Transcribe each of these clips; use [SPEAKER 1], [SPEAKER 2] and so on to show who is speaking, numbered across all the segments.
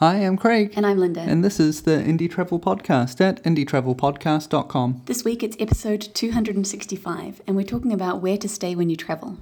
[SPEAKER 1] Hi, I'm Craig.
[SPEAKER 2] And I'm Linda.
[SPEAKER 1] And this is the Indie Travel Podcast at indietravelpodcast.com.
[SPEAKER 2] This week it's episode 265, and we're talking about where to stay when you travel.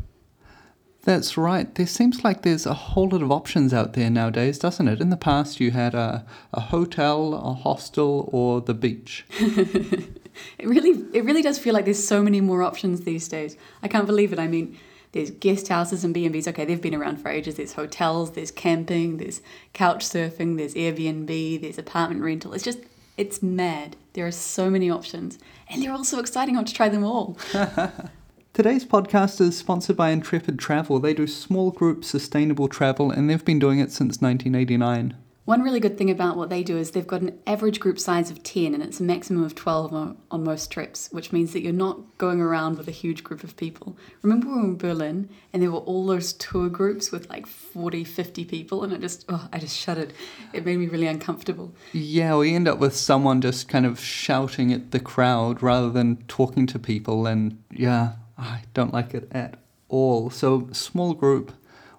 [SPEAKER 1] That's right. There seems like there's a whole lot of options out there nowadays, doesn't it? In the past, you had a, a hotel, a hostel, or the beach.
[SPEAKER 2] it really, it really does feel like there's so many more options these days. I can't believe it. I mean, there's guest houses and B&Bs. Okay, they've been around for ages. There's hotels, there's camping, there's couch surfing, there's Airbnb, there's apartment rental. It's just, it's mad. There are so many options. And they're all so exciting. I want to try them all.
[SPEAKER 1] Today's podcast is sponsored by Intrepid Travel. They do small group sustainable travel and they've been doing it since 1989.
[SPEAKER 2] One really good thing about what they do is they've got an average group size of 10 and it's a maximum of 12 on, on, most trips, which means that you're not going around with a huge group of people. Remember we were in Berlin and there were all those tour groups with like 40, 50 people and I just, oh, I just shuddered. It made me really uncomfortable.
[SPEAKER 1] Yeah, we end up with someone just kind of shouting at the crowd rather than talking to people and yeah, I don't like it at all. So small group,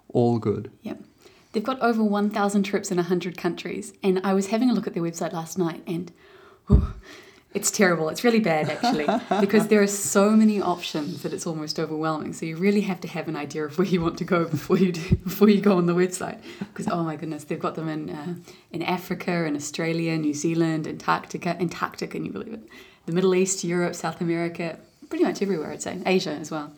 [SPEAKER 1] all good.
[SPEAKER 2] Yep. They've got over 1,000 trips in 100 countries. And I was having a look at their website last night and whew, it's terrible. It's really bad, actually, because there are so many options that it's almost overwhelming. So you really have to have an idea of where you want to go before you do, before you go on the website. Because oh my goodness, they've got them in uh, in Africa, in Australia, New Zealand, Antarctica, Antarctica, can you believe it? The Middle East, Europe, South America, pretty much everywhere. I'd say Asia as well.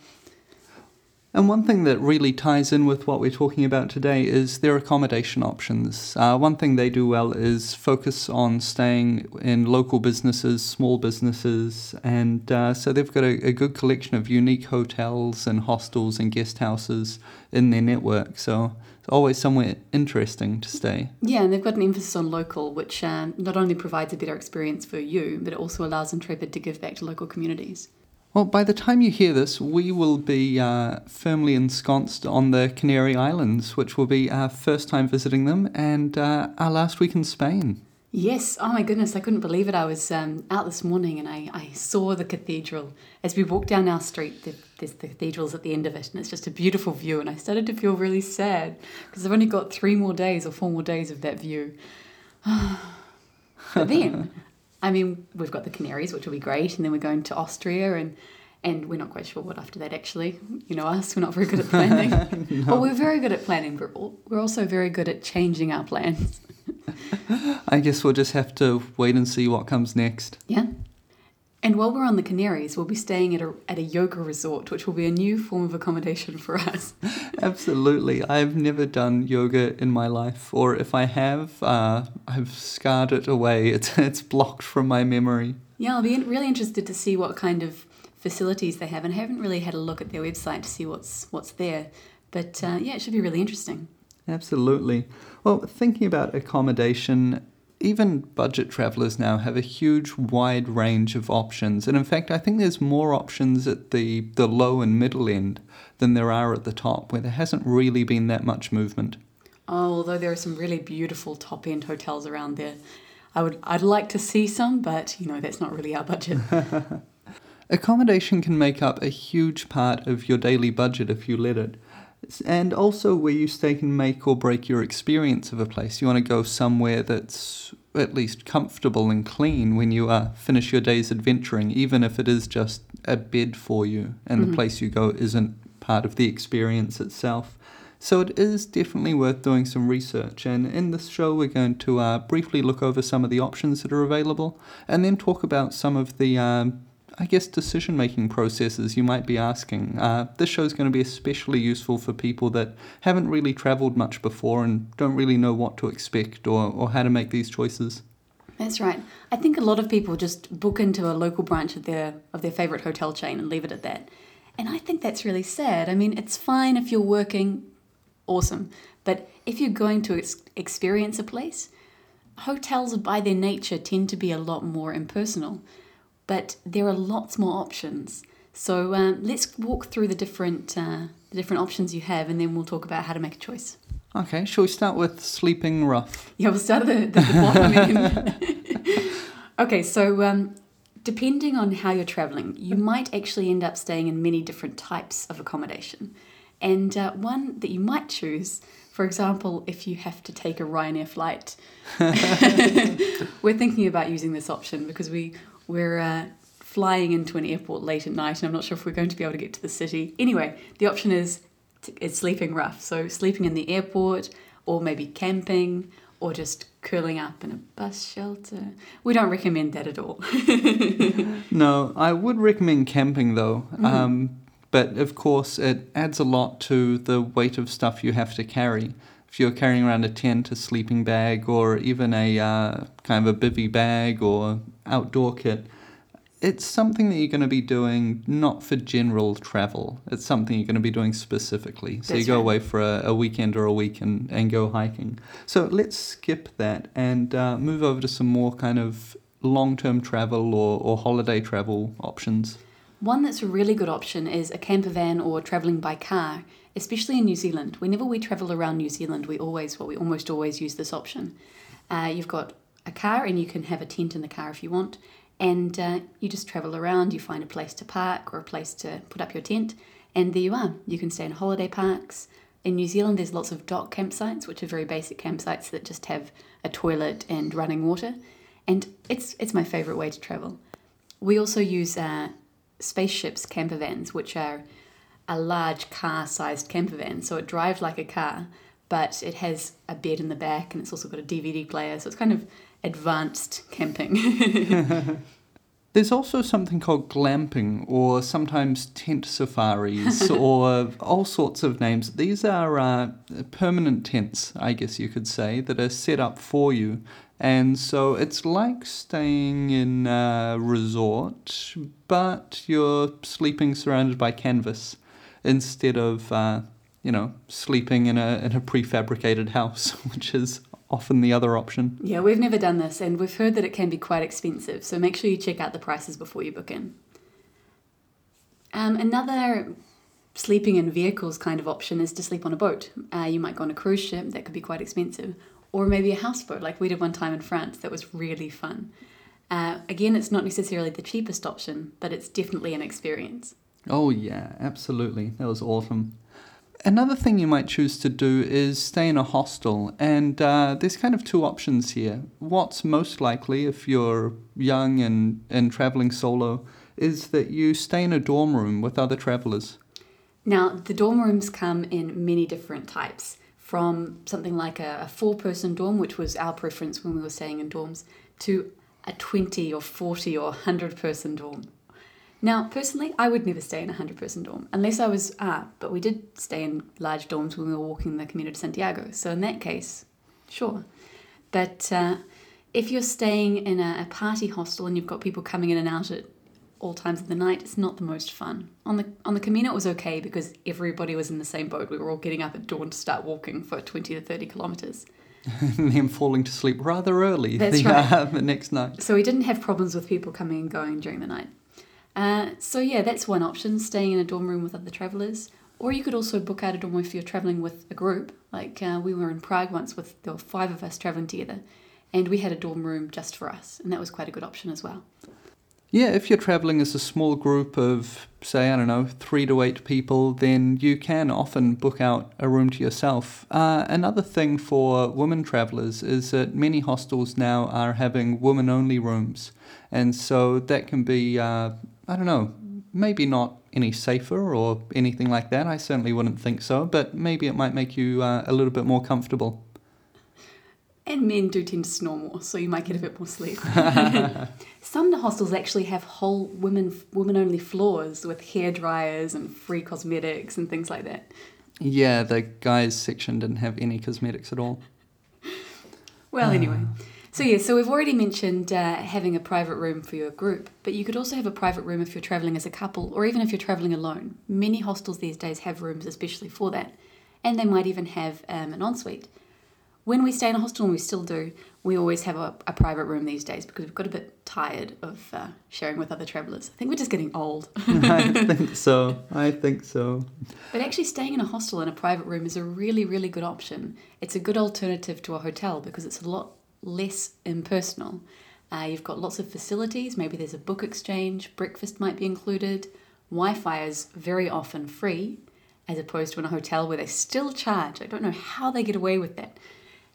[SPEAKER 1] And one thing that really ties in with what we're talking about today is their accommodation options. Uh, one thing they do well is focus on staying in local businesses, small businesses, and uh, so they've got a, a, good collection of unique hotels and hostels and guest houses in their network. So it's always somewhere interesting to stay.
[SPEAKER 2] Yeah, and they've got an emphasis on local, which um, not only provides a better experience for you, but it also allows Intrepid to give back to local communities.
[SPEAKER 1] Well, by the time you hear this, we will be uh, firmly ensconced on the Canary Islands, which will be our first time visiting them and uh, our last week in Spain.
[SPEAKER 2] Yes, oh my goodness, I couldn't believe it. I was um, out this morning and I, I saw the cathedral. As we walked down our street, the, there's the cathedral's at the end of it, and it's just a beautiful view. And I started to feel really sad because I've only got three more days or four more days of that view. but then I mean, we've got the Canaries, which will be great, and then we're going to Austria, and and we're not quite sure what after that. Actually, you know us, we're not very good at planning. no. Well, we're very good at planning, but we're also very good at changing our plans.
[SPEAKER 1] I guess we'll just have to wait and see what comes next.
[SPEAKER 2] Yeah. And while we're on the Canaries, we'll be staying at a, at a yoga resort, which will be a new form of accommodation for us.
[SPEAKER 1] Absolutely. I've never done yoga in my life, or if I have, uh, I've scarred it away. It's, it's blocked from my memory.
[SPEAKER 2] Yeah, I'll be really interested to see what kind of facilities they have, and I haven't really had a look at their website to see what's, what's there. But uh, yeah, it should be really interesting.
[SPEAKER 1] Absolutely. Well, thinking about accommodation, even budget travelers now have a huge wide range of options. And in fact i think there's more options at the, the low and middle end than there are at the top where there hasn't really been that much movement.
[SPEAKER 2] Oh, although there are some really beautiful top end hotels around there. I would i'd like to see some but you know that's not really our budget.
[SPEAKER 1] Accommodation can make up a huge part of your daily budget if you let it and also where you stay can make or break your experience of a place. You want to go somewhere that's at least comfortable and clean when you uh, finish your day's adventuring, even if it is just a bed for you and mm-hmm. the place you go isn't part of the experience itself. So it is definitely worth doing some research. And in this show, we're going to uh, briefly look over some of the options that are available and then talk about some of the um, I guess, decision making processes you might be asking. Uh, this show is going to be especially useful for people that haven't really traveled much before and don't really know what to expect or, or how to make these choices.
[SPEAKER 2] That's right. I think a lot of people just book into a local branch of their of their favorite hotel chain and leave it at that. And I think that's really sad. I mean, it's fine if you're working, awesome. But if you're going to ex- experience a place, hotels by their nature tend to be a lot more impersonal but there are lots more options. So um, let's walk through the different uh, the different options you have, and then we'll talk about how to make a choice.
[SPEAKER 1] Okay, shall we start with sleeping rough?
[SPEAKER 2] Yeah, we'll start at the, the, the bottom. okay, so um, depending on how you're traveling, you might actually end up staying in many different types of accommodation. And uh, one that you might choose For example, if you have to take a Ryanair flight, we're thinking about using this option because we we're uh, flying into an airport late at night, and I'm not sure if we're going to be able to get to the city. Anyway, the option is is sleeping rough. So sleeping in the airport, or maybe camping, or just curling up in a bus shelter. We don't recommend that at all.
[SPEAKER 1] no, I would recommend camping though. Mm-hmm. Um, but of course, it adds a lot to the weight of stuff you have to carry. If you're carrying around a tent, a sleeping bag, or even a uh, kind of a bivy bag or outdoor kit, it's something that you're going to be doing not for general travel. It's something you're going to be doing specifically. So That's you go right. away for a, a, weekend or a week and, and go hiking. So let's skip that and uh, move over to some more kind of long term travel or, or holiday travel options.
[SPEAKER 2] One that's a really good option is a camper van or travelling by car, especially in New Zealand. Whenever we travel around New Zealand, we always, well, we almost always use this option. Uh, you've got a car and you can have a tent in the car if you want and uh, you just travel around, you find a place to park or a place to put up your tent, and there you are. You can stay in holiday parks. In New Zealand, there's lots of DOC campsites, which are very basic campsites that just have a toilet and running water, and it's it's my favourite way to travel. We also use uh, Spaceships camper vans, which are a large car-sized camper van, so it drives like a car, but it has a bed in the back, and it's also got a DVD player, so it's kind of advanced camping.
[SPEAKER 1] There's also something called glamping, or sometimes tent safaris, or all sorts of names. These are uh, permanent tents, I guess you could say, that are set up for you. And so it's like staying in a resort, but you're sleeping surrounded by canvas instead of, uh, you know, sleeping in a, in a prefabricated house, which is often the other option.
[SPEAKER 2] Yeah, we've never done this and we've heard that it can be quite expensive, so make sure you check out the prices before you book in. Um, another sleeping in vehicles kind of option is to sleep on a boat. Uh, you might go on a cruise ship, that could be quite expensive, or maybe a houseboat like we did one time in France, that was really fun. Uh, again, it's not necessarily the cheapest option, but it's definitely an experience.
[SPEAKER 1] Oh, yeah, absolutely. That was awesome. Another thing you might choose to do is stay in a hostel, and uh, there's kind of two options here. What's most likely if you're young and, and traveling solo is that you stay in a dorm room with other travelers.
[SPEAKER 2] Now, the dorm rooms come in many different types, from something like a, a four person dorm, which was our preference when we were staying in dorms, to a 20 or 40 or 100 person dorm. Now, personally, I would never stay in a 100 person dorm unless I was, ah, but we did stay in large dorms when we were walking the Camino de Santiago. So, in that case, sure. But uh, if you're staying in a, a, party hostel and you've got people coming in and out at all times of the night, it's not the most fun. On the on the Camino, it was okay because everybody was in the same boat. We were all getting up at dawn to start walking for 20 to 30 kilometres.
[SPEAKER 1] and then falling to sleep rather early
[SPEAKER 2] That's
[SPEAKER 1] the,
[SPEAKER 2] right.
[SPEAKER 1] uh, the next night.
[SPEAKER 2] So we didn't have problems with people coming and going during the night. Uh, so yeah, that's one option, staying in a dorm room with other travellers. Or you could also book out a dorm if you're travelling with a group. Like uh, we were in Prague once with there were five of us travelling together, and we had a dorm room just for us, and that was quite a good option as well.
[SPEAKER 1] Yeah, if you're traveling as a small group of, say, I don't know, three to eight people, then you can often book out a room to yourself. Uh, another thing for women travelers is that many hostels now are having women only rooms. And so that can be uh, I don't know, maybe not any safer or anything like that. I certainly wouldn't think so, but maybe it might make you uh, a little bit more comfortable.
[SPEAKER 2] And men do tend to snore more, so you might get a bit more sleep. Some hostels actually have whole women women only floors with hair dryers and free cosmetics and things like that.
[SPEAKER 1] Yeah, the guys section didn't have any cosmetics at all.
[SPEAKER 2] Well, anyway. So yeah, so we've already mentioned uh, having a private room for your group, but you could also have a private room if you're traveling as a couple, or even if you're traveling alone. Many hostels these days have rooms especially for that, and they might even have um, an ensuite. When we stay in a hostel, and we still do, we always have a, a private room these days because we've got a bit tired of uh, sharing with other travellers. I think we're just getting old.
[SPEAKER 1] I think so. I think so.
[SPEAKER 2] But actually, staying in a hostel in a private room is a really, really good option. It's a good alternative to a hotel because it's a lot less impersonal. Uh, you've got lots of facilities, maybe there's a book exchange, breakfast might be included, Wi Fi is very often free, as opposed to in a hotel where they still charge. I don't know how they get away with that.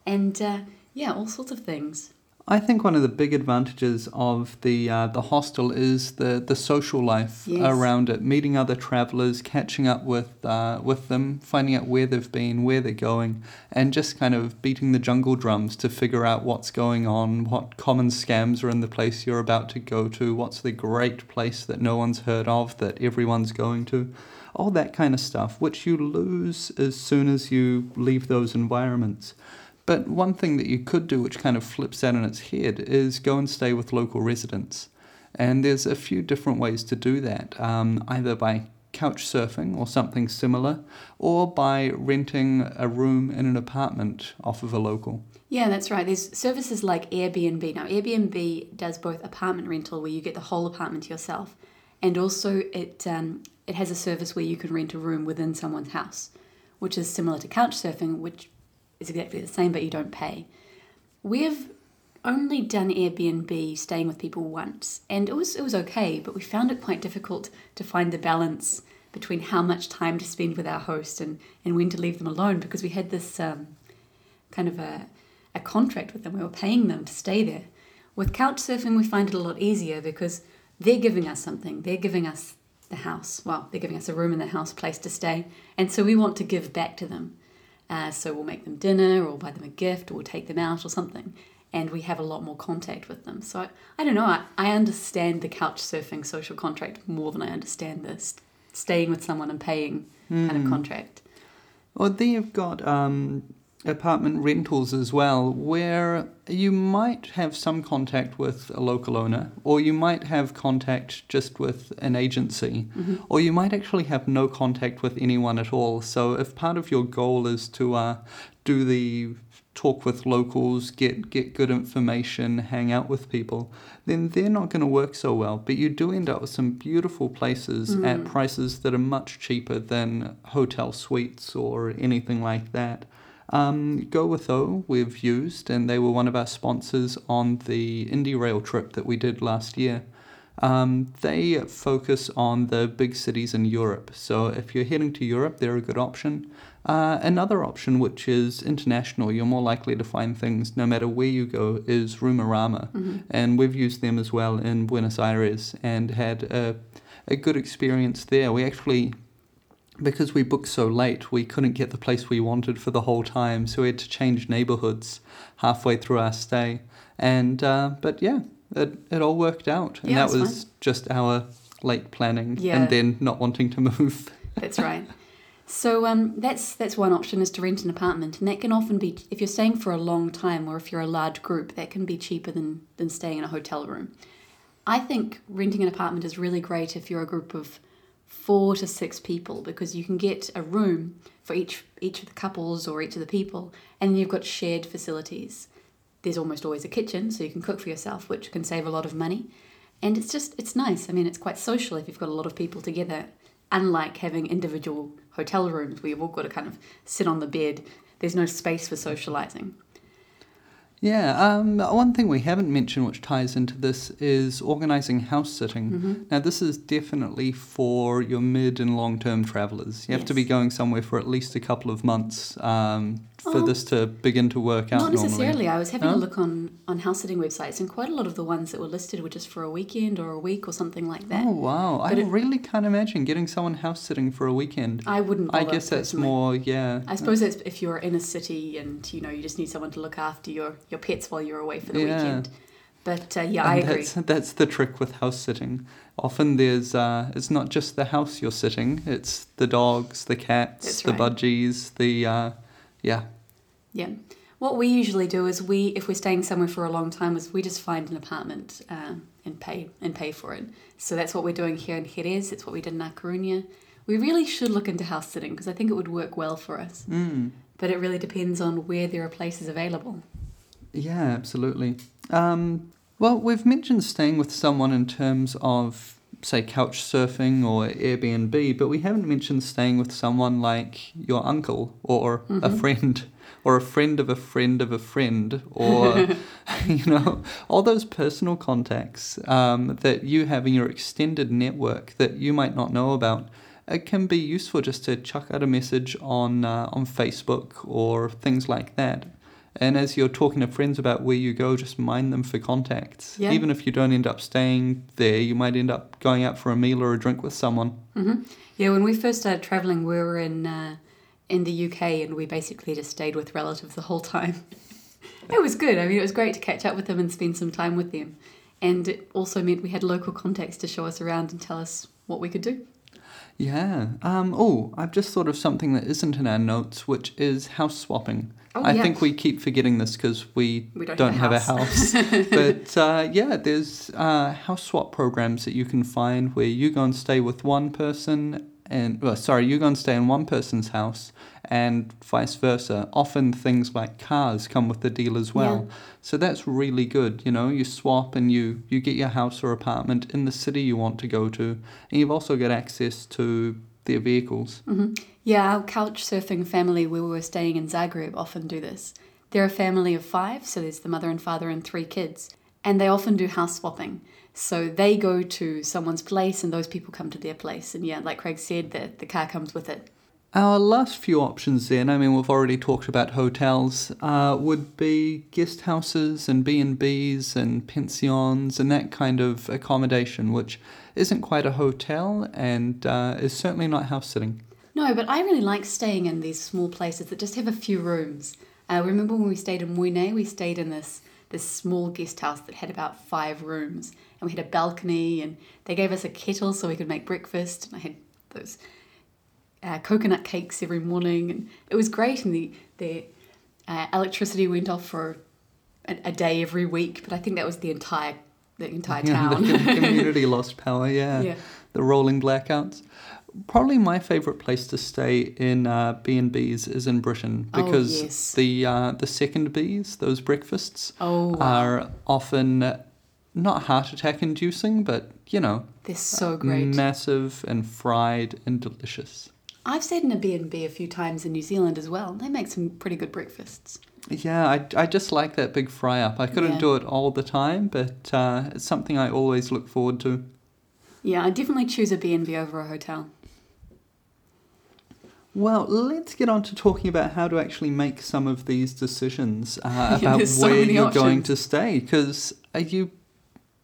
[SPEAKER 2] And uh, yeah, all sorts of things.
[SPEAKER 1] I think one of the big advantages of the uh, the hostel is the, the social life
[SPEAKER 2] Yes.
[SPEAKER 1] around it, meeting other travelers, catching up with uh, with them, finding out where they've been, where they're going, and just kind of beating the jungle drums to figure out what's going on, what common scams are in the place you're about to go to, what's the great place that no one's heard of that everyone's going to, all that kind of stuff, which you lose as soon as you leave those environments. But one thing that you could do, which kind of flips that on its head, is go and stay with local residents. And there's a few different ways to do that, um, either by couch surfing or something similar, or by renting a room in an apartment off of a local.
[SPEAKER 2] Yeah, that's right. There's services like Airbnb. Now, Airbnb does both apartment rental, where you get the whole apartment to yourself, and also it um, it has a service where you can rent a room within someone's house, which is similar to couchsurfing, which is exactly the same, but you don't pay. We've only done Airbnb staying with people once, and it was it was okay, but we found it quite difficult to find the balance between how much time to spend with our host and, and when to leave them alone because we had this um, kind of a, a contract with them. We were paying them to stay there. With couchsurfing, we find it a lot easier because they're giving us something. They're giving us the house. Well, they're giving us a room in the house, place to stay, and so we want to give back to them. Uh, so we'll make them dinner, or buy them a gift, or take them out, or something. And we have a lot more contact with them. So I, I don't know. I, I understand the couch surfing social contract more than I understand this staying with someone and paying kind of contract.
[SPEAKER 1] Well, then you've got um, apartment rentals as well, where you might have some contact with a local owner, or you might have contact just with an agency, or you might actually have no contact with anyone at all. So, if part of your goal is to uh, do the talk with locals, get get good information, hang out with people, then they're not going to work so well. But you do end up with some beautiful places at prices that are much cheaper than hotel suites or anything like that. Um, GowithOh we've used, and they were one of our sponsors on the Indie Rail trip that we did last year. Um, they focus on the big cities in Europe. So if you're heading to Europe, they're a good option. Uh, another option, which is international, you're more likely to find things no matter where you go, is Roomorama. And we've used them as well in Buenos Aires and had a, a good experience there. We actually because we booked so late, we couldn't get the place we wanted for the whole time, so we had to change neighborhoods halfway through our stay. And uh, but yeah, it it all worked out, and
[SPEAKER 2] Yeah,
[SPEAKER 1] that was just our late planning
[SPEAKER 2] Yeah.
[SPEAKER 1] and then not wanting to move.
[SPEAKER 2] That's right. So um, that's that's one option is to rent an apartment, and that can often be if you're staying for a long time or if you're a large group, that can be cheaper than than staying in a hotel room. I think renting an apartment is really great if you're a group of four to six people because you can get a room for each each of the couples or each of the people, and you've got shared facilities. There's almost always a kitchen, so you can cook for yourself, which can save a lot of money. And it's just it's nice. I mean, it's quite social if you've got a lot of people together. Unlike having individual hotel rooms where you've all got to kind of sit on the bed, there's no space for socializing.
[SPEAKER 1] Yeah, um, one thing we haven't mentioned, which ties into this, is organizing house sitting.
[SPEAKER 2] Mm-hmm.
[SPEAKER 1] Now, this is definitely for your mid and long term travelers. You have to be going somewhere for at least a couple of months um, for
[SPEAKER 2] Oh.
[SPEAKER 1] this to begin to work out.
[SPEAKER 2] Not
[SPEAKER 1] normally.
[SPEAKER 2] necessarily. I was having a look on, on house sitting websites, and quite a lot of the ones that were listed were just for a weekend or a week or something like that.
[SPEAKER 1] Oh wow! I
[SPEAKER 2] it-
[SPEAKER 1] really can't imagine getting someone house sitting for a weekend.
[SPEAKER 2] I wouldn't.
[SPEAKER 1] I guess that's more yeah.
[SPEAKER 2] I suppose that's if you're in a city and you know you just need someone to look after your, your pets while you're away for the
[SPEAKER 1] Yeah.
[SPEAKER 2] weekend. But uh, yeah,
[SPEAKER 1] And
[SPEAKER 2] I agree.
[SPEAKER 1] That's, that's the trick with house sitting. Often there's uh, it's not just the house you're sitting; it's the dogs, the cats, the budgies, the uh, yeah.
[SPEAKER 2] Yeah. What we usually do is we, if we're staying somewhere for a long time, is we just find an apartment um, and pay and pay for it. So that's what we're doing here in Jerez. It's what we did in A Coruña. We really should look into house sitting because I think it would work well for us.
[SPEAKER 1] Mm.
[SPEAKER 2] But it really depends on where there are places available.
[SPEAKER 1] Yeah, absolutely. Um, well, we've mentioned staying with someone in terms of, say, couch surfing or Airbnb, but we haven't mentioned staying with someone like your uncle or a friend or a friend of a friend of a friend or, you know, all those personal contacts um, that you have in your extended network that you might not know about. it can be useful just to chuck out a message on uh, on Facebook or things like that. And as you're talking to friends about where you go, just mind them for contacts.
[SPEAKER 2] Yeah.
[SPEAKER 1] Even if you don't end up staying there, you might end up going out for a meal or a drink with someone.
[SPEAKER 2] hmm Yeah, when we first started traveling, we were in uh, in the UK, and we basically just stayed with relatives the whole time. it was good. I mean, it was great to catch up with them and spend some time with them, and it also meant we had local contacts to show us around and tell us what we could do.
[SPEAKER 1] Yeah. Um, oh, I've just thought of something that isn't in our notes, which is house swapping.
[SPEAKER 2] Oh,
[SPEAKER 1] I
[SPEAKER 2] yeah.
[SPEAKER 1] think we keep forgetting this because we,
[SPEAKER 2] We don't
[SPEAKER 1] have
[SPEAKER 2] have a
[SPEAKER 1] a house. but uh, yeah, there's uh, house swap programs that you can find where you go and stay with one person, and well, sorry, you're going to stay in one person's house, and vice versa. Often things like cars come with the deal as well. So that's really good. You know, you swap and you you get your house or apartment in the city you want to go to, and you've also got access to their vehicles.
[SPEAKER 2] hmm Yeah, our couch surfing family where we were staying in Zagreb often do this. They're a family of five, so there's the mother and father and three kids, and they often do house swapping. So they go to someone's place, and those people come to their place. And yeah, like Craig said, the, the car comes with it.
[SPEAKER 1] Our last few options then, I mean, we've already talked about hotels, uh, would be guest houses and B&Bs and pensions and that kind of accommodation, which isn't quite a hotel and uh, is certainly not house sitting.
[SPEAKER 2] No, but I really like staying in these small places that just have a few rooms. Uh, remember when we stayed in Moine, we stayed in this this small guest house that had about five rooms, and we had a balcony, and they gave us a kettle so we could make breakfast. And I had those uh, coconut cakes every morning, and it was great. And the the uh, electricity went off for a, a day every week, but I think that was the entire the entire town.
[SPEAKER 1] the community lost power, yeah.
[SPEAKER 2] yeah.
[SPEAKER 1] The rolling blackouts. Probably my favourite place to stay in uh, B&Bs is in Britain
[SPEAKER 2] Oh,
[SPEAKER 1] because
[SPEAKER 2] yes.
[SPEAKER 1] the uh, the second Bs, those breakfasts,
[SPEAKER 2] Oh, wow.
[SPEAKER 1] are often not heart attack inducing, but you know,
[SPEAKER 2] they're so great.
[SPEAKER 1] massive and fried and delicious.
[SPEAKER 2] I've stayed in a B&B a few times in New Zealand as well. They make some pretty good breakfasts.
[SPEAKER 1] Yeah, I, I just like that big fry up. I couldn't
[SPEAKER 2] Yeah.
[SPEAKER 1] do it all the time, but uh, it's something I always look forward to.
[SPEAKER 2] Yeah, I definitely choose a B&B over a hotel.
[SPEAKER 1] Well, let's get on to talking about how to actually make some of these decisions uh, about
[SPEAKER 2] so
[SPEAKER 1] where you're going to stay. Because you,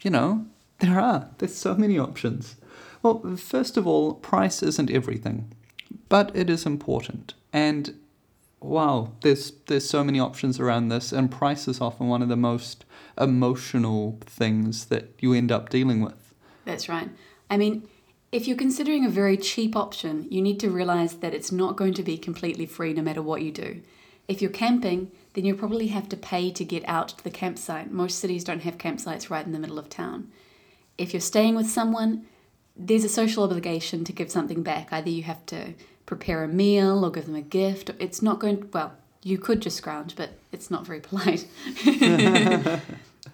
[SPEAKER 1] you know, there are. There's so many options. Well, first of all, price isn't everything, but it is important. And wow, there's there's so many options around this, and price is often one of the most emotional things that you end up dealing with.
[SPEAKER 2] That's right. I mean, if you're considering a very cheap option, you need to realize that it's not going to be completely free no matter what you do. If you're camping, then you'll probably have to pay to get out to the campsite. Most cities don't have campsites right in the middle of town. If you're staying with someone, there's a social obligation to give something back. Either you have to prepare a meal or give them a gift. It's not going well, you could just scrounge, but it's not very polite.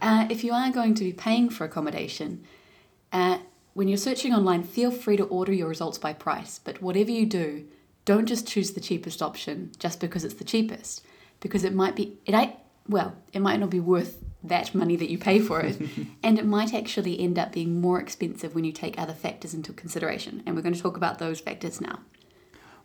[SPEAKER 2] uh, if you are going to be paying for accommodation, uh, when you're searching online, feel free to order your results by price. But whatever you do, don't just choose the cheapest option just because it's the cheapest, because it might be it. ain't- Well, it might not be worth that money that you pay for it, and it might actually end up being more expensive when you take other factors into consideration. And we're going to talk about those factors now.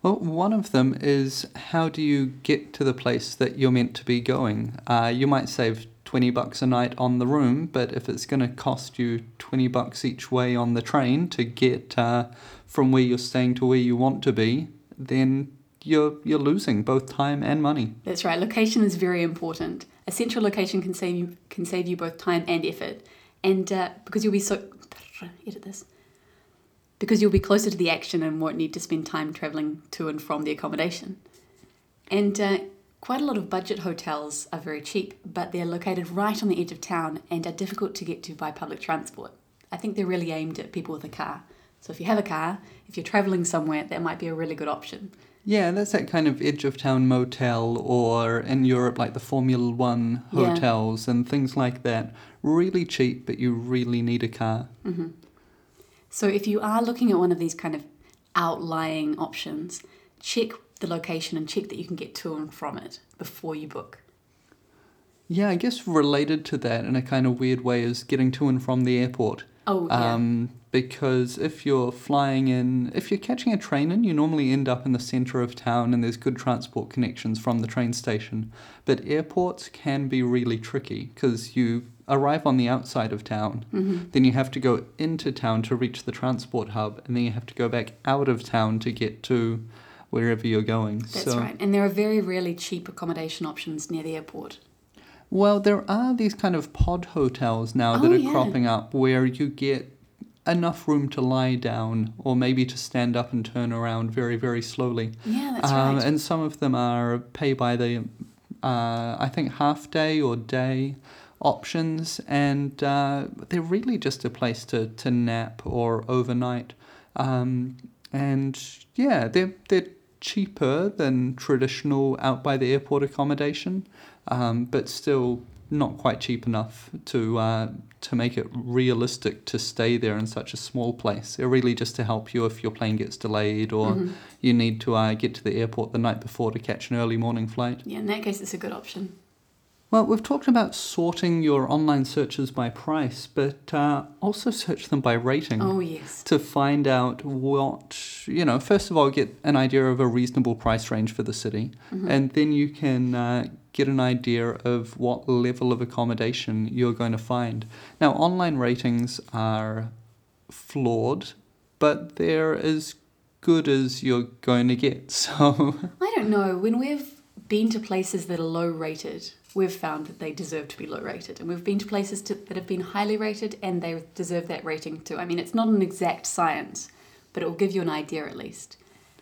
[SPEAKER 1] Well, one of them is how do you get to the place that you're meant to be going? Uh, you might save 20 bucks a night on the room, but if it's going to cost you 20 bucks each way on the train to get uh, from where you're staying to where you want to be, then you're, you're losing both time and money.
[SPEAKER 2] That's right. Location is very important. A central location can save you can save you both time and effort, and uh, because you'll be so edit this because you'll be closer to the action and won't need to spend time traveling to and from the accommodation. And uh, quite a lot of budget hotels are very cheap, but they're located right on the edge of town and are difficult to get to by public transport. I think they're really aimed at people with a car. So if you have a car, if you're traveling somewhere, that might be a really good option.
[SPEAKER 1] Yeah, that's that kind of edge of town motel, or in Europe, like the Formula One
[SPEAKER 2] Yeah.
[SPEAKER 1] hotels and things like that. Really cheap, but you really need a car.
[SPEAKER 2] hmm So if you are looking at one of these kind of outlying options, check the location and check that you can get to and from it before you book.
[SPEAKER 1] Yeah, I guess related to that in a kind of weird way is getting to and from the airport.
[SPEAKER 2] Oh yeah.
[SPEAKER 1] Um, because if you're flying in, if you're catching a train in, you normally end up in the centre of town and there's good transport connections from the train station. But airports can be really tricky because you arrive on the outside of town,
[SPEAKER 2] Mm-hmm.
[SPEAKER 1] then you have to go into town to reach the transport hub, and then you have to go back out of town to get to wherever you're going.
[SPEAKER 2] That's
[SPEAKER 1] so,
[SPEAKER 2] right. And there are very rarely cheap accommodation options near the airport.
[SPEAKER 1] Well, there are these kind of pod hotels now that
[SPEAKER 2] Oh,
[SPEAKER 1] are
[SPEAKER 2] yeah.
[SPEAKER 1] cropping up where you get enough room to lie down or maybe to stand up and turn around very, very slowly.
[SPEAKER 2] Yeah, that's
[SPEAKER 1] um,
[SPEAKER 2] right.
[SPEAKER 1] And some of them are pay by the, uh, I think, half day or day options, and uh, they're really just a place to, to nap or overnight. Um, and yeah, they're, they're cheaper than traditional out by the airport accommodation, um, but still not quite cheap enough to uh, to make it realistic to stay there in such a small place. They're really just to help you if your plane gets delayed or
[SPEAKER 2] Mhm.
[SPEAKER 1] you need to uh, get to the airport the night before to catch an early morning flight.
[SPEAKER 2] Yeah, in that case, it's a good option.
[SPEAKER 1] Well, we've talked about sorting your online searches by price, but uh, also search them by rating
[SPEAKER 2] Oh, yes.
[SPEAKER 1] to find out what, you know, first of all, get an idea of a reasonable price range for the city,
[SPEAKER 2] Mhm.
[SPEAKER 1] and then you can uh, get an idea of what level of accommodation you're going to find. Now, online ratings are flawed, but they're as good as you're going to get. So,
[SPEAKER 2] I don't know. When we've been to places that are low rated, we've found that they deserve to be low rated. And we've been to places to, that have been highly rated and they deserve that rating too. I mean, it's not an exact science, but it will give you an idea at least.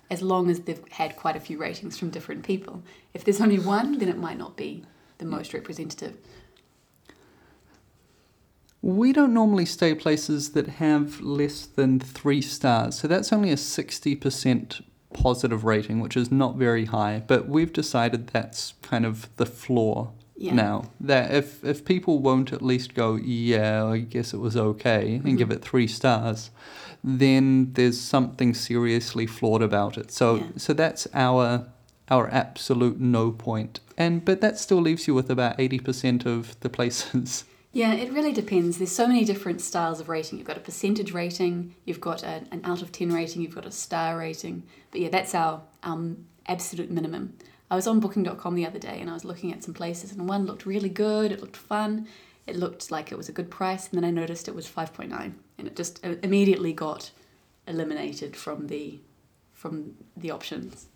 [SPEAKER 2] As long as they've had quite a few ratings from different people. If there's only one, then it might not be the most representative.
[SPEAKER 1] We don't normally stay places that have less than three stars, so that's only a 60% positive rating, which is not very high, but we've decided that's kind of the floor
[SPEAKER 2] Yeah.
[SPEAKER 1] now. That if, if people won't at least go, yeah, I guess it was okay, and give it three stars, then there's something seriously flawed about it. So,
[SPEAKER 2] Yeah.
[SPEAKER 1] so that's our our absolute no point. And but that still leaves you with about 80% of the places
[SPEAKER 2] Yeah, it really depends. There's so many different styles of rating. You've got a percentage rating, you've got a, an out of 10 rating, you've got a star rating. But yeah, that's our um, absolute minimum. I was on booking.com the other day and I was looking at some places, and one looked really good, it looked fun, it looked like it was a good price, and then I noticed it was 5.9, and it just immediately got eliminated from the from the options.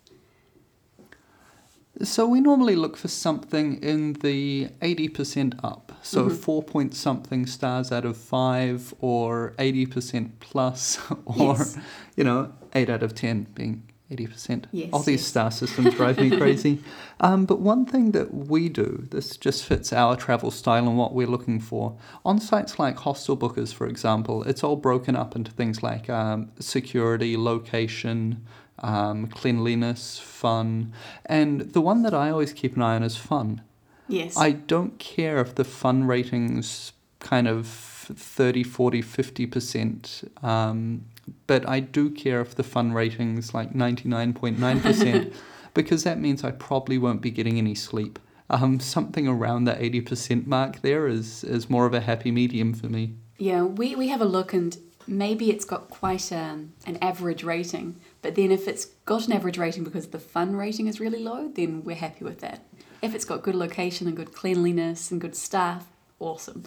[SPEAKER 1] So we normally look for something in the 80% up. So
[SPEAKER 2] Mhm.
[SPEAKER 1] 4 point something stars out of 5 or 80% plus or
[SPEAKER 2] Yes.
[SPEAKER 1] you know 8 out of 10 being 80%.
[SPEAKER 2] Yes,
[SPEAKER 1] All these
[SPEAKER 2] yes.
[SPEAKER 1] star systems drive me crazy. Um, but one thing that we do, this just fits our travel style and what we're looking for. On sites like HostelBookers, for example, it's all broken up into things like um, security, location, um, cleanliness, fun. And the one that I always keep an eye on is fun.
[SPEAKER 2] Yes.
[SPEAKER 1] I don't care if the fun ratings kind of 30, 40, 50%, um, but I do care if the fun ratings like 99.9%, because that means I probably won't be getting any sleep. Um, something around the 80% mark there is, is more of a happy medium for me.
[SPEAKER 2] Yeah, we, we have a look and maybe it's got quite um, an average rating, but then if it's got an average rating because the fun rating is really low, then we're happy with that. If it's got good location and good cleanliness and good staff, awesome.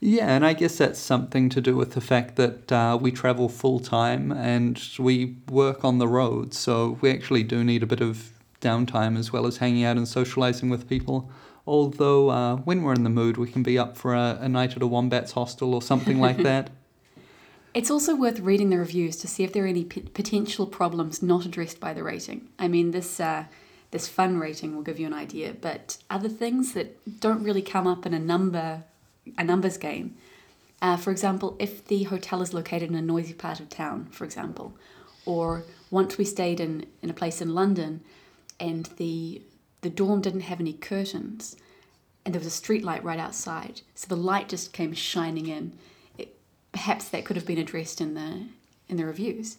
[SPEAKER 1] Yeah, and I guess that's something to do with the fact that uh, we travel full time and we work on the road, so we actually do need a bit of downtime as well as hanging out and socializing with people. Although, uh, when we're in the mood, we can be up for a, a night at a Wombats hostel or something like that.
[SPEAKER 2] It's also worth reading the reviews to see if there are any p- potential problems not addressed by the rating. I mean, this uh, this fun rating will give you an idea, but other things that don't really come up in a number a numbers game. Uh, for example, if the hotel is located in a noisy part of town, for example, or once we stayed in, in a place in London and the the dorm didn't have any curtains and there was a street light right outside, so the light just came shining in. It, perhaps that could have been addressed in the in the reviews.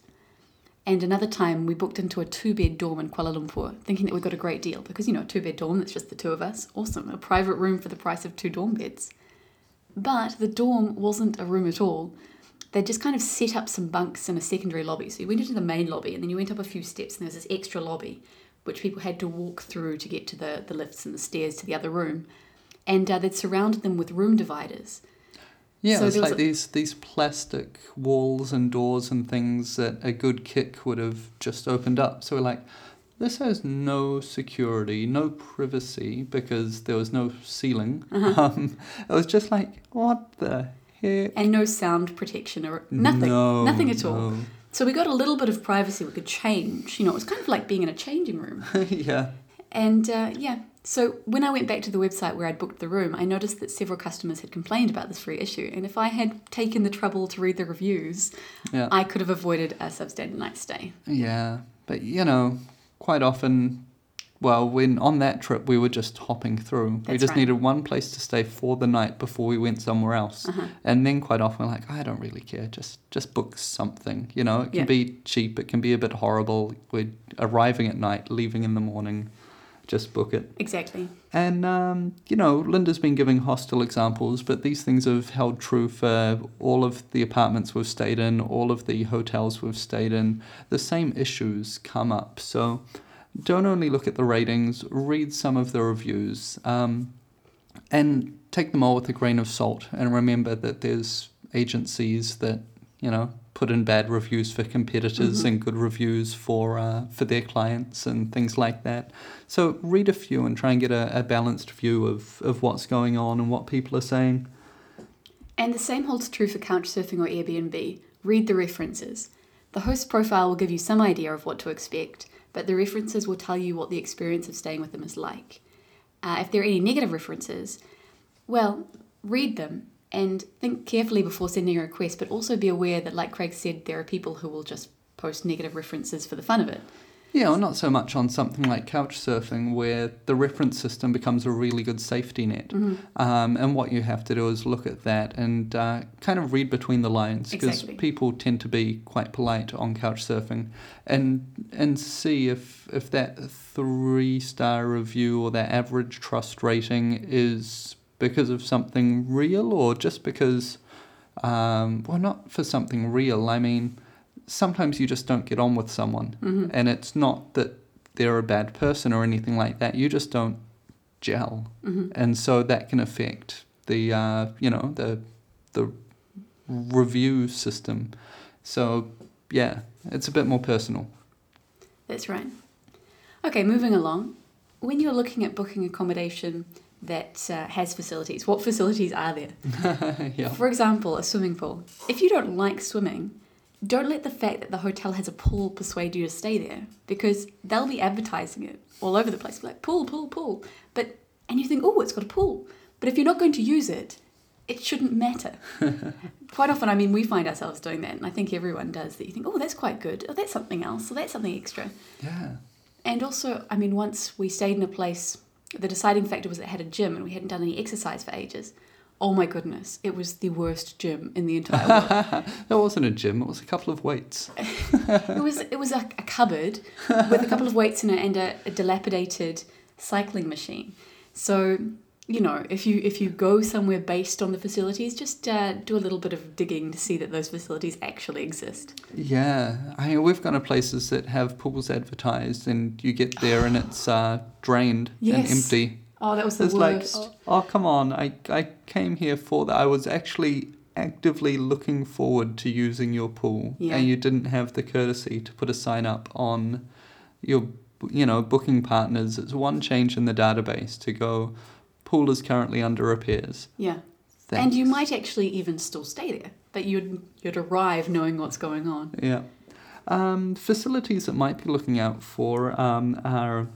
[SPEAKER 2] And another time we booked into a two bed dorm in Kuala Lumpur, thinking that we got a great deal because you know a two bed dorm that's just the two of us, awesome, a private room for the price of two dorm beds. But the dorm wasn't a room at all. they just kind of set up some bunks in a secondary lobby. So you went into the main lobby and then you went up a few steps and there was this extra lobby which people had to walk through to get to the, the lifts and the stairs to the other room. And uh, they'd surrounded them with room dividers.
[SPEAKER 1] Yeah,
[SPEAKER 2] So
[SPEAKER 1] it's
[SPEAKER 2] was
[SPEAKER 1] like
[SPEAKER 2] a-
[SPEAKER 1] these these plastic walls and doors and things that a good kick would have just opened up. So we're like, this has no security, no privacy because there was no ceiling.
[SPEAKER 2] Uh-huh.
[SPEAKER 1] Um, it was just like, what the heck?
[SPEAKER 2] And no sound protection or nothing.
[SPEAKER 1] No,
[SPEAKER 2] nothing at all. So we got a little bit of privacy. We could change. You know, it was kind of like being in a changing room.
[SPEAKER 1] yeah.
[SPEAKER 2] And uh, yeah, so when I went back to the website where I'd booked the room, I noticed that several customers had complained about this free issue. And if I had taken the trouble to read the reviews,
[SPEAKER 1] Yeah.
[SPEAKER 2] I could have avoided a substandard night stay.
[SPEAKER 1] Yeah, but you know, quite often, well, when on that trip we were just hopping through. we just
[SPEAKER 2] right.
[SPEAKER 1] needed one place to stay for the night before we went somewhere else,
[SPEAKER 2] Uh-huh.
[SPEAKER 1] and then quite often we're like, I don't really care. Just just book something. You know, it can
[SPEAKER 2] Yeah.
[SPEAKER 1] be cheap. It can be a bit horrible. We're arriving at night, leaving in the morning. Just book it.
[SPEAKER 2] Exactly.
[SPEAKER 1] And, um, you know, Linda's been giving hostel examples, but these things have held true for all of the apartments we've stayed in, all of the hotels we've stayed in. The same issues come up. So don't only look at the ratings, read some of the reviews, um, and take them all with a grain of salt. And remember that there's agencies that, you know, put in bad reviews for competitors
[SPEAKER 2] Mhm.
[SPEAKER 1] and good reviews for uh, for their clients and things like that. So read a few and try and get a, a balanced view of, of what's going on and what people are saying.
[SPEAKER 2] And the same holds true for Couchsurfing or Airbnb. Read the references. The host profile will give you some idea of what to expect, but the references will tell you what the experience of staying with them is like. Uh, if there are any negative references, well, read them and think carefully before sending a request, but also be aware that, like Craig said, there are people who will just post negative references for the fun of it.
[SPEAKER 1] Yeah, well, not so much on something like couch surfing, where the reference system becomes a really good safety net. Um, and what you have to do is look at that and uh, kind of read between the lines because
[SPEAKER 2] Exactly.
[SPEAKER 1] people tend to be quite polite on couch surfing, and and see if if that three star review or that average trust rating is because of something real or just because, um, well, not for something real. I mean sometimes you just don't get on with someone
[SPEAKER 2] Mhm.
[SPEAKER 1] and it's not that they're a bad person or anything like that you just don't gel
[SPEAKER 2] Mhm.
[SPEAKER 1] and so that can affect the uh, you know the the review system so yeah it's a bit more personal
[SPEAKER 2] That's right. Okay, moving along. When you're looking at booking accommodation that uh, has facilities, what facilities are there?
[SPEAKER 1] yeah
[SPEAKER 2] For example, a swimming pool. If you don't like swimming, don't let the fact that the hotel has a pool persuade you to stay there because they'll be advertising it all over the place. Like pool, pool, pool. But and you think, oh, it's got a pool. But if you're not going to use it, it shouldn't matter. quite often, I mean, we find ourselves doing that, and I think everyone does. That you think, oh, that's quite good. Oh, that's something else. Oh, that's something extra.
[SPEAKER 1] yeah
[SPEAKER 2] And also, I mean, once we stayed in a place, the deciding factor was it had a gym and we hadn't done any exercise for ages. Oh my goodness, it was the worst gym in the entire world.
[SPEAKER 1] that wasn't a gym it was a couple of weights
[SPEAKER 2] it was it was a, a cupboard with a couple of weights in it and a, a dilapidated cycling machine. So you know, if you if you go somewhere based on the facilities, just uh, do a little bit of digging to see that those facilities actually exist.
[SPEAKER 1] yeah I mean, we've gone to places that have pools advertised and you get there and it's uh, drained and empty
[SPEAKER 2] Oh, that was the
[SPEAKER 1] It's like,
[SPEAKER 2] worst.
[SPEAKER 1] oh, oh, come on! I I came here for that. I was actually actively looking forward to using your pool,
[SPEAKER 2] Yeah.
[SPEAKER 1] and you didn't have the courtesy to put a sign up on your, you know, booking partners. It's one change in the database to go. Pool is currently under repairs.
[SPEAKER 2] yeah.
[SPEAKER 1] Thanks.
[SPEAKER 2] And you might actually even still stay there, but you'd you'd arrive knowing what's going on.
[SPEAKER 1] Yeah. Um, facilities that might be looking out for um, are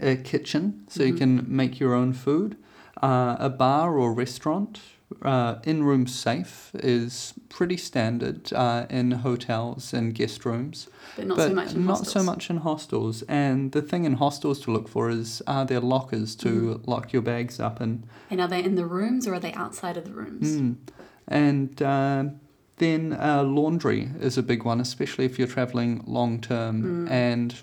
[SPEAKER 1] a kitchen, so you
[SPEAKER 2] Mhm.
[SPEAKER 1] can make your own food, uh, a bar or restaurant. Uh, in room safe is pretty standard uh, in hotels and guest rooms,
[SPEAKER 2] But not
[SPEAKER 1] but
[SPEAKER 2] so much in
[SPEAKER 1] not
[SPEAKER 2] hostels.
[SPEAKER 1] so much in hostels. And the thing in hostels to look for is are there lockers to
[SPEAKER 2] Mm-hmm.
[SPEAKER 1] lock your bags up in?
[SPEAKER 2] And are they in the rooms or are they outside of the rooms?
[SPEAKER 1] Mm. And uh, then uh, laundry is a big one, especially if you're traveling long term.
[SPEAKER 2] Mm.
[SPEAKER 1] And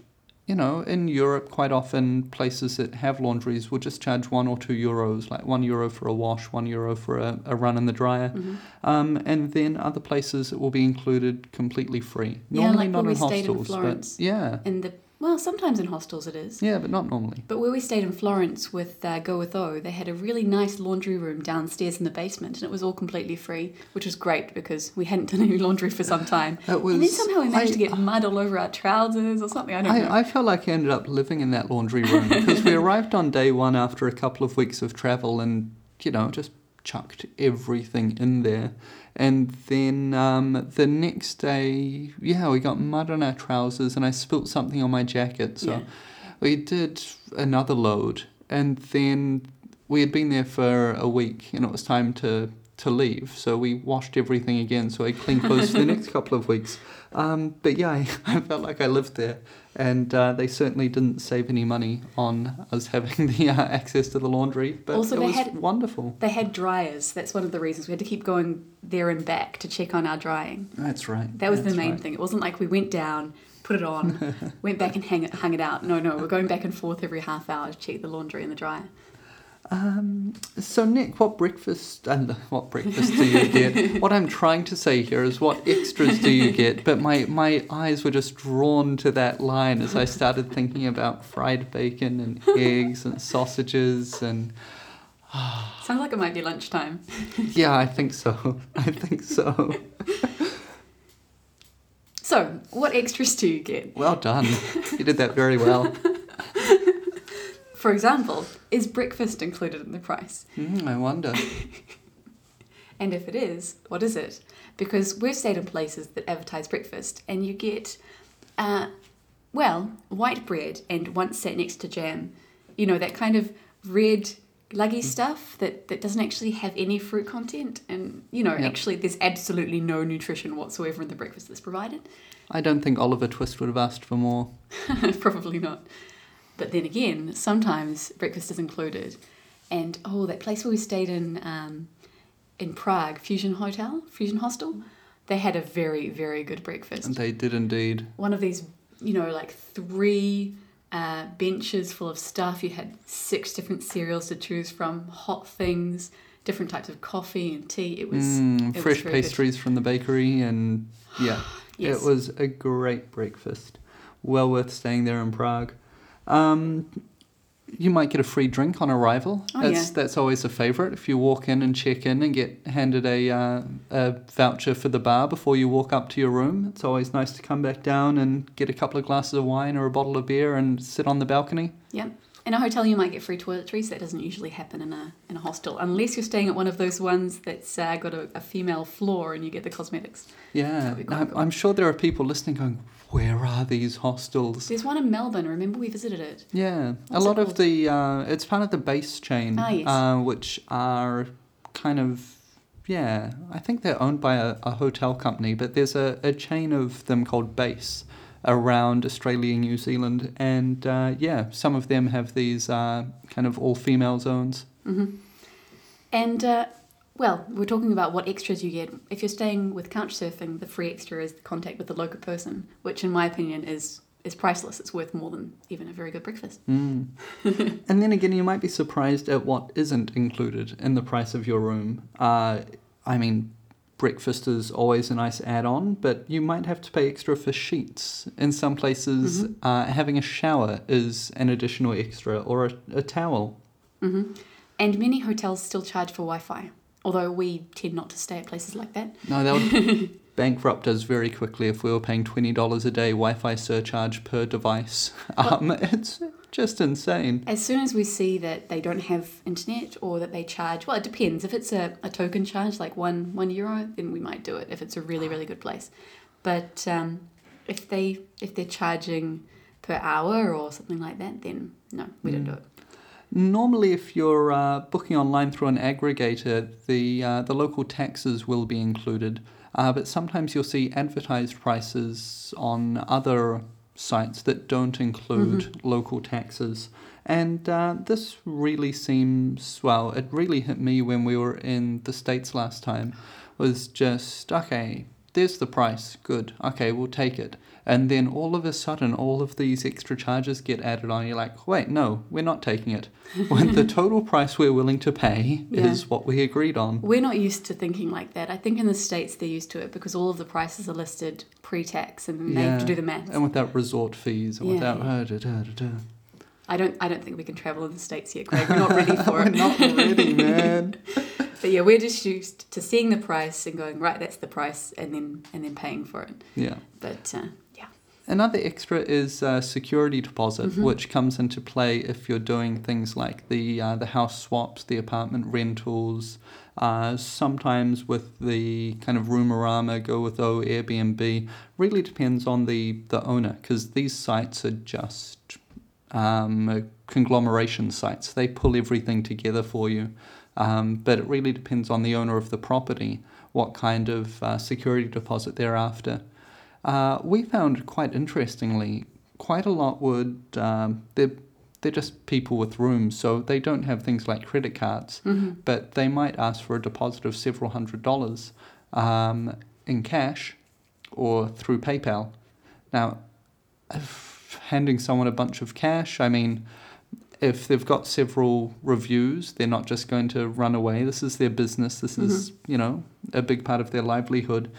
[SPEAKER 1] you know, in Europe, quite often places that have laundries will just charge one or two euros, like one euro for a wash, one euro for a, a run in the dryer.
[SPEAKER 2] Mhm.
[SPEAKER 1] Um, and then other places it will be included completely free.
[SPEAKER 2] Yeah,
[SPEAKER 1] Normally
[SPEAKER 2] like
[SPEAKER 1] not
[SPEAKER 2] when
[SPEAKER 1] in
[SPEAKER 2] we stayed in Florence.
[SPEAKER 1] but yeah,
[SPEAKER 2] In the well, sometimes in hostels it is.
[SPEAKER 1] yeah, but not normally.
[SPEAKER 2] But where we stayed in Florence with uh, GowithOh, they had a really nice laundry room downstairs in the basement, and it was all completely free, which was great because we hadn't done any laundry for some time.
[SPEAKER 1] It was.
[SPEAKER 2] and then somehow we managed
[SPEAKER 1] I-
[SPEAKER 2] to get mud all over our trousers or something. I don't know.
[SPEAKER 1] I, I felt like I ended up living in that laundry room because we arrived on day one after a couple of weeks of travel and, you know, just chucked everything in there. And then um, the next day, yeah, we got mud on our trousers and I spilt something on my jacket. So
[SPEAKER 2] Yeah.
[SPEAKER 1] we did another load. And then we had been there for a week and it was time to, to leave. So we washed everything again. So I cleaned clothes for the next couple of weeks. Um, but yeah, I, I felt like I lived there, and uh, they certainly didn't save any money on us having the uh, access to the laundry. But
[SPEAKER 2] Also,
[SPEAKER 1] it
[SPEAKER 2] they
[SPEAKER 1] was
[SPEAKER 2] had-
[SPEAKER 1] wonderful.
[SPEAKER 2] They had dryers. That's one of the reasons we had to keep going there and back to check on our drying.
[SPEAKER 1] That's right.
[SPEAKER 2] That was the main
[SPEAKER 1] right.
[SPEAKER 2] thing. It wasn't like we went down, put it on, went back and hang it, hung it out. No, no, we're going back and forth every half hour to check the laundry and the dryer.
[SPEAKER 1] Um, so Nick, what breakfast and what breakfast do you get? what I'm trying to say here is what extras do you get? But my my eyes were just drawn to that line as I started thinking about fried bacon and eggs and sausages and
[SPEAKER 2] Sounds like it might be lunchtime.
[SPEAKER 1] yeah, I think so. I think so.
[SPEAKER 2] So, what extras do you get?
[SPEAKER 1] Well done. You did that very well.
[SPEAKER 2] For example, is breakfast included in the price?
[SPEAKER 1] Mm, I wonder.
[SPEAKER 2] And if it is, what is it? Because we've stayed in places that advertise breakfast, and you get, uh, well, white bread and once sat next to jam. You know, that kind of red, luggy stuff that, that doesn't actually have any fruit content. And, you know,
[SPEAKER 1] Yep.
[SPEAKER 2] actually, there's absolutely no nutrition whatsoever in the breakfast that's provided.
[SPEAKER 1] I don't think Oliver Twist would have asked for more.
[SPEAKER 2] Probably not. But then again, sometimes breakfast is included. And oh, that place where we stayed in um, in Prague, Fusion Hotel, Fusion Hostel, they had a very, very good breakfast.
[SPEAKER 1] And they did indeed.
[SPEAKER 2] One of these, you know, like three uh, benches full of stuff. You had six different cereals to choose from, hot things, different types of coffee and tea. It was
[SPEAKER 1] Mm,
[SPEAKER 2] it was
[SPEAKER 1] fresh
[SPEAKER 2] good.
[SPEAKER 1] pastries from the bakery, and yeah,
[SPEAKER 2] yes.
[SPEAKER 1] it was a great breakfast. Well worth staying there in Prague. Um, you might get a free drink on arrival.
[SPEAKER 2] Oh,
[SPEAKER 1] that's
[SPEAKER 2] yeah.
[SPEAKER 1] that's always a favourite. If you walk in and check in and get handed a uh, a voucher for the bar before you walk up to your room, it's always nice to come back down and get a couple of glasses of wine or a bottle of beer and sit on the balcony.
[SPEAKER 2] Yep. In a hotel, you might get free toiletries. That doesn't usually happen in a in a hostel, unless you're staying at one of those ones that's uh, got a, a female floor and you get the cosmetics.
[SPEAKER 1] Yeah,
[SPEAKER 2] That'd be quite
[SPEAKER 1] I'm. I'm sure there are people listening going, "Where are these hostels?"
[SPEAKER 2] There's one in Melbourne. Remember we visited it.
[SPEAKER 1] Yeah, a
[SPEAKER 2] What's it
[SPEAKER 1] lot of the uh, it's part of the base chain,
[SPEAKER 2] Ah, yes.
[SPEAKER 1] uh, which are kind of yeah. I think they're owned by a, a hotel company, but there's a, a chain of them called Base around Australia, and New Zealand, and uh, yeah, some of them have these uh, kind of all female zones.
[SPEAKER 2] hmm And uh, well, we're talking about what extras you get. If you're staying with couchsurfing, the free extra is the contact with the local person, which, in my opinion, is is priceless. It's worth more than even a very good breakfast.
[SPEAKER 1] Mm. and then again, you might be surprised at what isn't included in the price of your room. Uh, I mean, breakfast is always a nice add on, but you might have to pay extra for sheets. In some places,
[SPEAKER 2] Mhm.
[SPEAKER 1] uh, having a shower is an additional extra, or a, a towel.
[SPEAKER 2] hmm And many hotels still charge for Wi-Fi, although we tend not to stay at places like that.
[SPEAKER 1] No, that would bankrupt us very quickly if we were paying $20 a day Wi Fi surcharge per device. Um, it's just insane.
[SPEAKER 2] As soon as we see that they don't have internet or that they charge, well, it depends. If it's a, a token charge, like one one euro, then we might do it. If it's a really really good place, but um, if they if they're charging per hour or something like that, then no, we don't do
[SPEAKER 1] Mm.
[SPEAKER 2] it.
[SPEAKER 1] Normally, if you're uh, booking online through an aggregator, the uh, the local taxes will be included. Uh, but sometimes you'll see advertised prices on other sites that don't include local taxes. And uh, this really seems well. It really hit me when we were in the states last time. Was just okay. there's the price. Good. Okay, we'll take it. And then all of a sudden, all of these extra charges get added on. You're like, wait, no, we're not taking it. When the total price we're willing to pay
[SPEAKER 2] Yeah.
[SPEAKER 1] is what we agreed on.
[SPEAKER 2] We're not used to thinking like that. I think in the States they're used to it because all of the prices are listed pre tax and they have to do the maths.
[SPEAKER 1] And without resort fees and
[SPEAKER 2] Yeah,
[SPEAKER 1] without.
[SPEAKER 2] yeah.
[SPEAKER 1] uh, da, da, da.
[SPEAKER 2] I don't I don't think we can travel in the States yet, Greg. We're not ready for
[SPEAKER 1] We're
[SPEAKER 2] it.
[SPEAKER 1] not ready, man.
[SPEAKER 2] But yeah, we're just used to seeing the price and going, right, that's the price and then and then paying for it.
[SPEAKER 1] Yeah.
[SPEAKER 2] But uh, yeah.
[SPEAKER 1] Another extra is uh, security deposit,
[SPEAKER 2] Mhm.
[SPEAKER 1] which comes into play if you're doing things like the uh, the house swaps, the apartment rentals. Uh, sometimes with the kind of Roomorama, go with O, Airbnb. Really depends on the the owner because these sites are just um, conglomeration sites. They pull everything together for you. Um, but it really depends on the owner of the property what kind of uh, security deposit they're after. Uh, we found quite interestingly, quite a lot would um, they're they're just people with rooms, so they don't have things like credit cards,
[SPEAKER 2] hmm
[SPEAKER 1] but they might ask for a deposit of several hundred dollars um, in cash or through PayPal. Now, handing someone a bunch of cash, I mean, if they've got several reviews, they're not just going to run away. This is their business. This is, you know, a big part of their livelihood.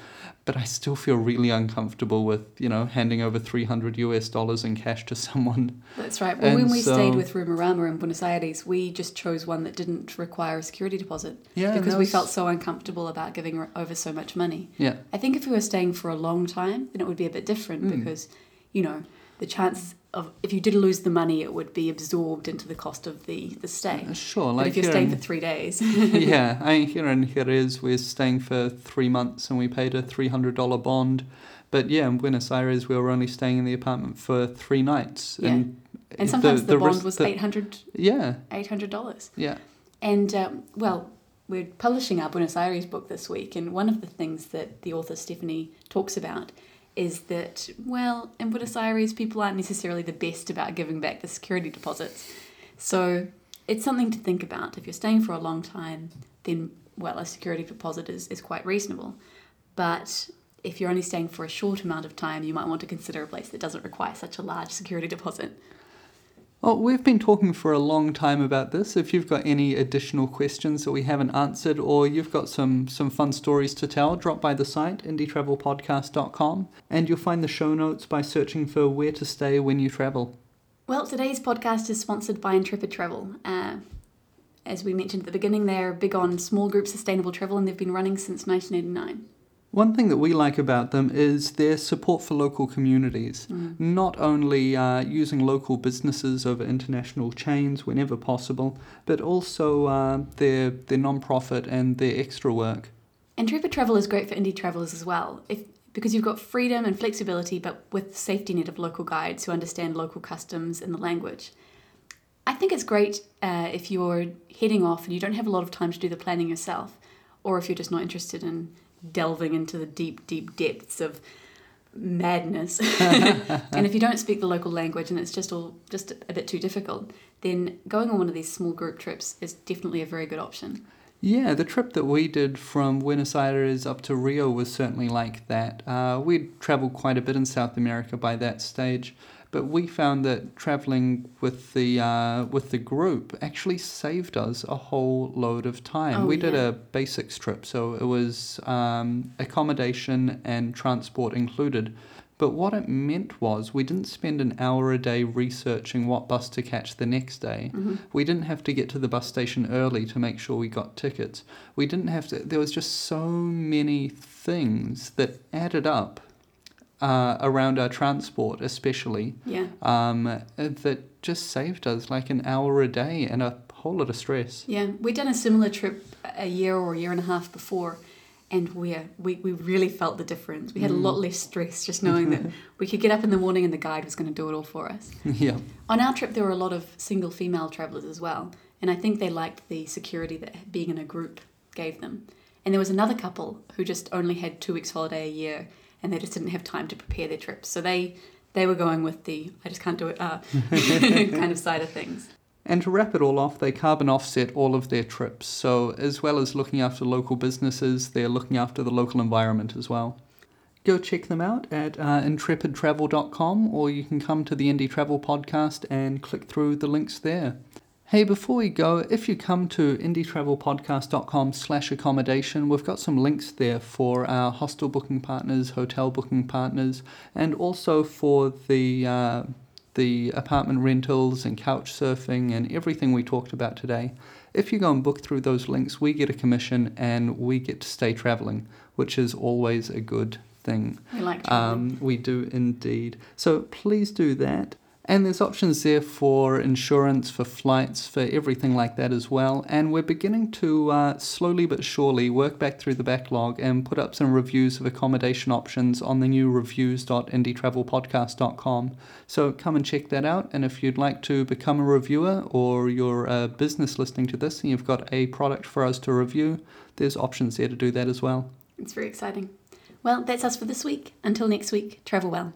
[SPEAKER 1] But I still feel really uncomfortable with, you know, handing over 300 US dollars in cash to someone.
[SPEAKER 2] That's right. Well, when
[SPEAKER 1] And
[SPEAKER 2] we stayed with Roomorama in Buenos Aires, we just chose one that didn't require a security deposit
[SPEAKER 1] Yeah,
[SPEAKER 2] because
[SPEAKER 1] that
[SPEAKER 2] we felt so uncomfortable about giving over so much money.
[SPEAKER 1] Yeah,
[SPEAKER 2] I think if we were staying for a long time, then it would be a bit different
[SPEAKER 1] Mm.
[SPEAKER 2] because, you know, the chance of if you did lose the money, it would be absorbed into the cost of the, the stay.
[SPEAKER 1] Uh, sure.
[SPEAKER 2] but
[SPEAKER 1] Like
[SPEAKER 2] if you're staying
[SPEAKER 1] in-
[SPEAKER 2] for three days,
[SPEAKER 1] yeah, I mean, here in Jerez, we're staying for three months and we paid a three hundred dollar bond. But yeah, in Buenos Aires, we were only staying in the apartment for three nights.
[SPEAKER 2] Yeah.
[SPEAKER 1] And,
[SPEAKER 2] and sometimes the, bond
[SPEAKER 1] rest-
[SPEAKER 2] was
[SPEAKER 1] the-
[SPEAKER 2] eight hundred
[SPEAKER 1] Yeah,
[SPEAKER 2] eight hundred dollars.
[SPEAKER 1] yeah.
[SPEAKER 2] And um, well, we're publishing our Buenos Aires book this week, and one of the things that the author Stephanie talks about is that, well, in Buenos Aires, people aren't necessarily the best about giving back the security deposits. So it's something to think about. If you're staying for a long time, then, well, a security deposit is, is quite reasonable. But if you're only staying for a short amount of time, you might want to consider a place that doesn't require such a large security deposit.
[SPEAKER 1] Well, we've been talking for a long time about this. If you've got any additional questions that we haven't answered, or you've got some, some fun stories to tell, drop by the site, indietravelpodcast.com, and you'll find the show notes by searching for where to stay when you travel.
[SPEAKER 2] Well, today's podcast is sponsored by Intrepid Travel. Uh, as we mentioned at the beginning, they're big on small group sustainable travel and they've been running since 1989.
[SPEAKER 1] One thing that we like about them is their support for local communities. Not only uh, using local businesses over international chains whenever possible, but also uh, their their non-profit and their extra work.
[SPEAKER 2] Intrepid Travel is great for indie travelers as well, if, because you've got freedom and flexibility, but with the safety net of local guides who understand local customs and the language. I think it's great uh, if you're heading off and you don't have a lot of time to do the planning yourself, or if you're just not interested in delving into the deep, deep depths of madness. and if you don't speak the local language and it's just all just a bit too difficult, then going on one of these small group trips is definitely a very good option.
[SPEAKER 1] Yeah, the trip that we did from Buenos Aires up to Rio was certainly like that. Uh, we'd traveled quite a bit in South America by that stage, but we found that traveling with the uh, with the group actually saved us a whole load of time.
[SPEAKER 2] Oh,
[SPEAKER 1] we did a basics trip, so it was um, accommodation and transport included. But what it meant was we didn't spend an hour a day researching what bus to catch the next day.
[SPEAKER 2] Mhm.
[SPEAKER 1] We didn't have to get to the bus station early to make sure we got tickets. We didn't have to, there was just so many things that added up uh, around our transport, especially,
[SPEAKER 2] Yeah.
[SPEAKER 1] um, that just saved us like an hour a day and a whole lot of stress.
[SPEAKER 2] Yeah, we'd done a similar trip a year or a year and a half before, and we we, we really felt the difference. We had a lot less stress just knowing that we could get up in the morning and the guide was going to do it all for us.
[SPEAKER 1] yeah.
[SPEAKER 2] On our trip, there were a lot of single female travelers as well, and I think they liked the security that being in a group gave them. And there was another couple who just only had two weeks holiday a year, and they just didn't have time to prepare their trips. So they they were going with the I just can't do it uh, kind of side of things.
[SPEAKER 1] And to wrap it all off, they carbon offset all of their trips. So, as well as looking after local businesses, they're looking after the local environment as well. go check them out at uh, intrepidtravel.com or you can come to the Indie Travel Podcast and click through the links there. Hey, before we go, if you come to indietravelpodcast.com slash accommodation, we've got some links there for our hostel booking partners, hotel booking partners, and also for the uh, the apartment rentals and couch surfing and everything we talked about today. If you go and book through those links, we get a commission and we get to stay traveling, which is always a good thing.
[SPEAKER 2] We like traveling.
[SPEAKER 1] Um, we do indeed. So please do that. And there's options there for insurance, for flights, for everything like that as well. And we're beginning to uh, slowly but surely work back through the backlog and put up some reviews of accommodation options on the new reviews.indietravelpodcast.com. So come and check that out. And if you'd like to become a reviewer or you're a business listening to this and you've got a product for us to review, there's options there to do that as well.
[SPEAKER 2] It's very exciting. Well, that's us for this week. Until next week, travel well.